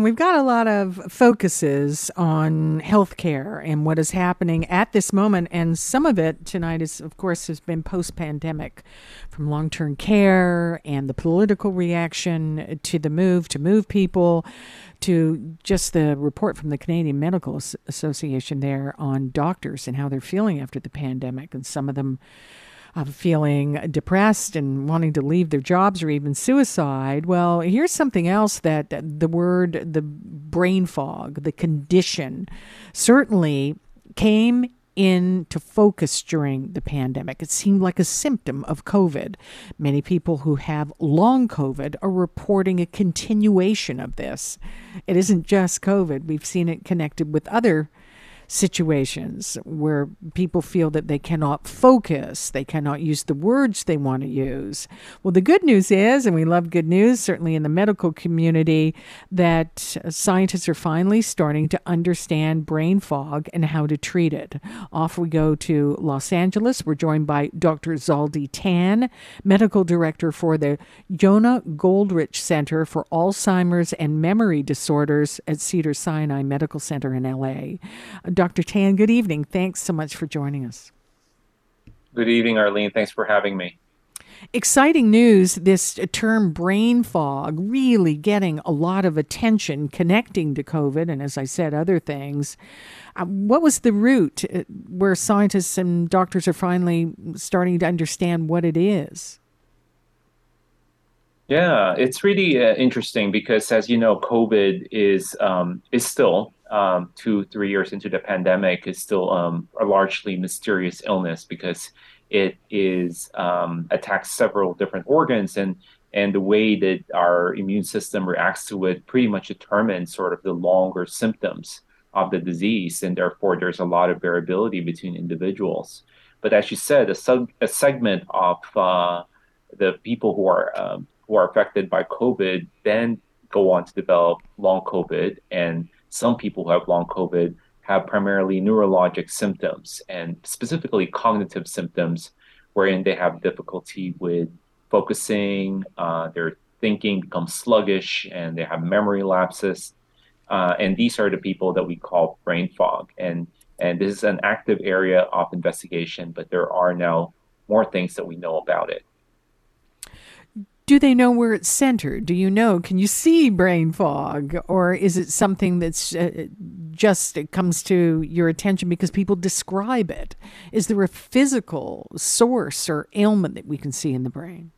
We've got a lot of focuses on healthcare and what is happening at this moment. And some of it tonight is, of course, has been post pandemic from long term care and the political reaction to the move to move people to just the report from the Canadian Medical Association there on doctors and how they're feeling after the pandemic. And some of them of feeling depressed and wanting to leave their jobs or even suicide. Well, here's something else that the word, the brain fog, the condition, certainly came into focus during the pandemic. It seemed like a symptom of COVID. Many people who have long COVID are reporting a continuation of this. It isn't just COVID, we've seen it connected with other situations where people feel that they cannot focus, they cannot use the words they want to use. Well, the good news is, and we love good news, certainly in the medical community, that scientists are finally starting to understand brain fog and how to treat it. Off we go to Los Angeles. We're joined by Dr. Zaldy Tan, medical director for the Jona Goldrich Center for Alzheimer's and Memory Disorders at Cedars-Sinai Medical Center in LA. Dr. Tan, good evening. Thanks so much for joining us. Good evening, Arlene. Thanks for having me. Exciting news this term brain fog really getting a lot of attention connecting to COVID and, as I said, other things. Uh, what was the root uh, where scientists and doctors are finally starting to understand what it is? Yeah, it's really uh, interesting because, as you know, COVID is um, is still um, two, three years into the pandemic is still um, a largely mysterious illness because it is um, attacks several different organs and and the way that our immune system reacts to it pretty much determines sort of the longer symptoms of the disease and therefore there's a lot of variability between individuals. But as you said a, sub, a segment of uh, the people who are um, who are affected by covid then go on to develop long covid and some people who have long COVID have primarily neurologic symptoms and specifically cognitive symptoms, wherein they have difficulty with focusing, uh, their thinking becomes sluggish, and they have memory lapses. Uh, and these are the people that we call brain fog. And and this is an active area of investigation, but there are now more things that we know about it do they know where it's centered? Do you know? Can you see brain fog, or is it something that's uh, just it comes to your attention because people describe it? Is there a physical source or ailment that we can see in the brain?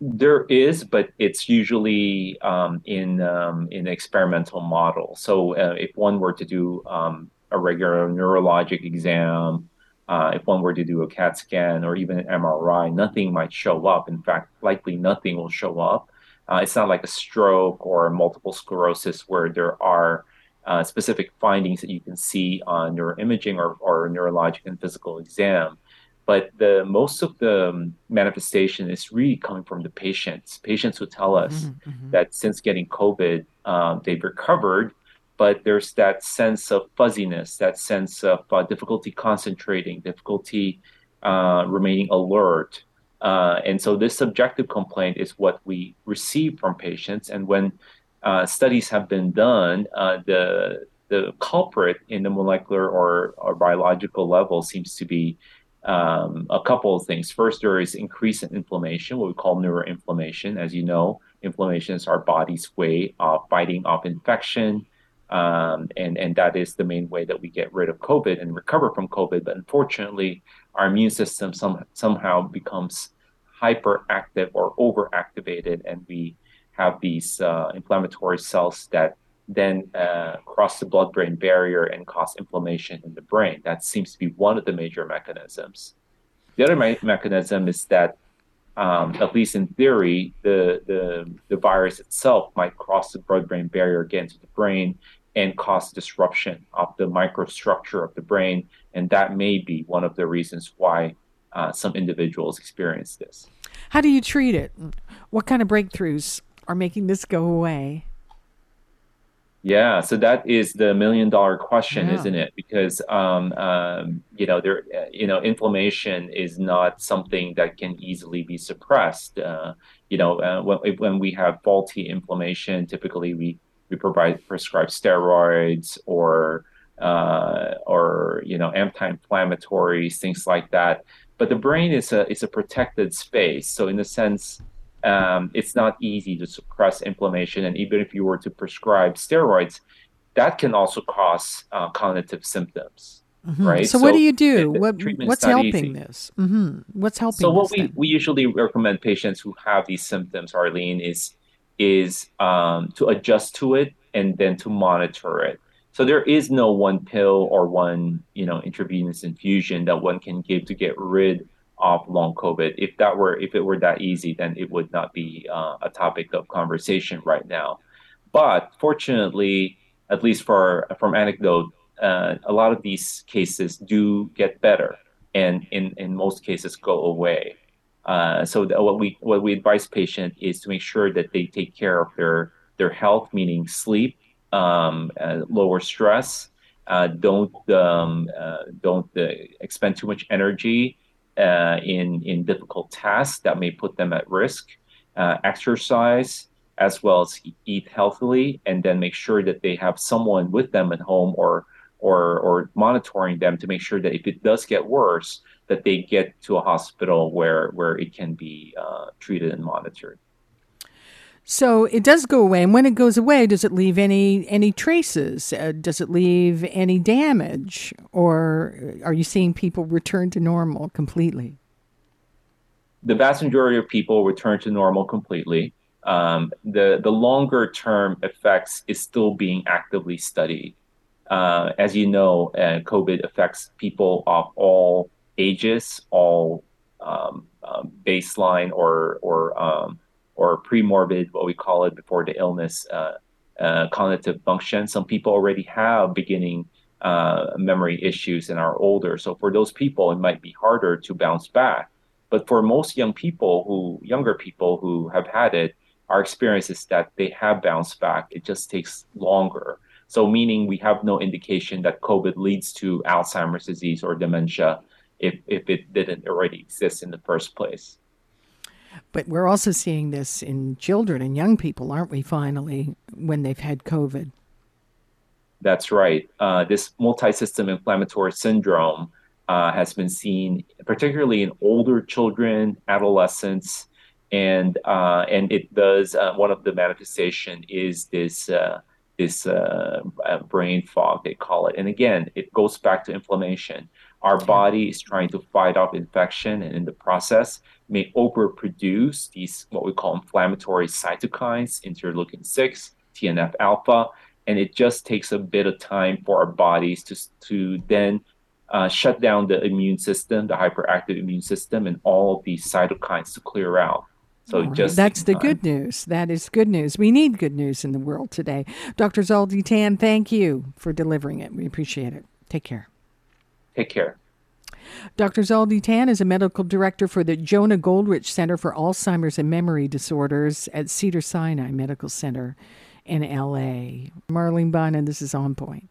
There is, but it's usually um, in um, in experimental model. So uh, if one were to do um, a regular neurologic exam uh, if one were to do a CAT scan or even an MRI, nothing might show up. In fact, likely nothing will show up. Uh, it's not like a stroke or multiple sclerosis where there are uh, specific findings that you can see on neuroimaging or, or neurologic and physical exam. But the most of the um, manifestation is really coming from the patients. Patients who tell us mm-hmm, mm-hmm. that since getting COVID, um, they've recovered, but there's that sense of fuzziness, that sense of uh, difficulty concentrating, difficulty uh, remaining alert. Uh, and so this subjective complaint is what we receive from patients. And when uh, studies have been done, uh, the the culprit in the molecular or, or biological level seems to be um, a couple of things. First, there is increase in inflammation, what we call neuroinflammation. As you know, inflammation is our body's way of fighting off infection, um, and, and that is the main way that we get rid of COVID and recover from COVID. But unfortunately, our immune system some, somehow becomes hyperactive or overactivated, and we have these uh, inflammatory cells that then uh, cross the blood brain barrier and cause inflammation in the brain. That seems to be one of the major mechanisms. The other me- mechanism is that, um, at least in theory, the, the, the virus itself might cross the blood brain barrier, get into the brain, and cause disruption of the microstructure of the brain. And that may be one of the reasons why uh, some individuals experience this. How do you treat it? What kind of breakthroughs are making this go away? Yeah, so that is the million dollar question, Yeah. isn't it? Because um, um, you know there, you know, inflammation is not something that can easily be suppressed. Uh, you know, uh, when when we have faulty inflammation, typically we we provide prescribe steroids or uh, or you know anti-inflammatories, things like that. But the brain is a is a protected space, so in a sense um, it's not easy to suppress inflammation. And even if you were to prescribe steroids, that can also cause uh, cognitive symptoms, hmm right? So, what do you do? the What what's helping easy. this? hmm What's helping? So what we, we usually recommend patients who have these symptoms, Arlene, is is um, to adjust to it and then to monitor it. So there is no one pill or one, you know, intravenous infusion that one can give to get rid of long COVID. If that were if it were that easy, then it would not be uh, a topic of conversation right now. But fortunately, at least for from anecdote, uh, a lot of these cases do get better, and in in most cases go away. Uh, so what we what we advise patient is to make sure that they take care of their their health, meaning sleep, um, uh, lower stress. Uh, don't um, uh, don't uh, expend too much energy in in difficult tasks that may put them at risk. Exercise as well as eat healthily, and then make sure that they have someone with them at home or or or monitoring them to make sure that if it does get worse, that they get to a hospital where where it can be uh, treated and monitored. So it does go away, and when it goes away, does it leave any any traces? Uh, does it leave any damage, or are you seeing people return to normal completely? The vast majority of people return to normal completely. Um, the the longer term effects is still being actively studied. Uh, as you know, uh, COVID affects people of all ages, all um, um, baseline or or um, or premorbid, what we call it before the illness, uh, uh, cognitive function. Some people already have beginning uh, memory issues and are older. So for those people, it might be harder to bounce back. But for most young people who, younger people who have had it, our experience is that they have bounced back. It just takes longer. So meaning we have no indication that COVID leads to Alzheimer's disease or dementia if, if it didn't already exist in the first place. But we're also seeing this in children and young people, aren't we? Finally, when they've had COVID. That's right. Uh, this multi-system inflammatory syndrome uh, has been seen particularly in older children, adolescents, and uh, and it does. Uh, one of the manifestation is this uh, this uh, brain fog they call it. And again, it goes back to inflammation. Our body is trying to fight off infection, and in the process, may overproduce these what we call inflammatory cytokines, interleukin six, TNF alpha, and it just takes a bit of time for our bodies to to then uh, shut down the immune system, the hyperactive immune system, and all of these cytokines to clear out. So right. just That's the time. good news. That is good news. We need good news in the world today. Dr. Zaldy Tan, thank you for delivering it. We appreciate it. Take care. Take care. Dr. Zaldy Tan is a medical director for the Jona Goldrich Center for Alzheimer's and Memory Disorders at Cedars-Sinai Medical Center in LA. Marlene Bynon, this is On Point.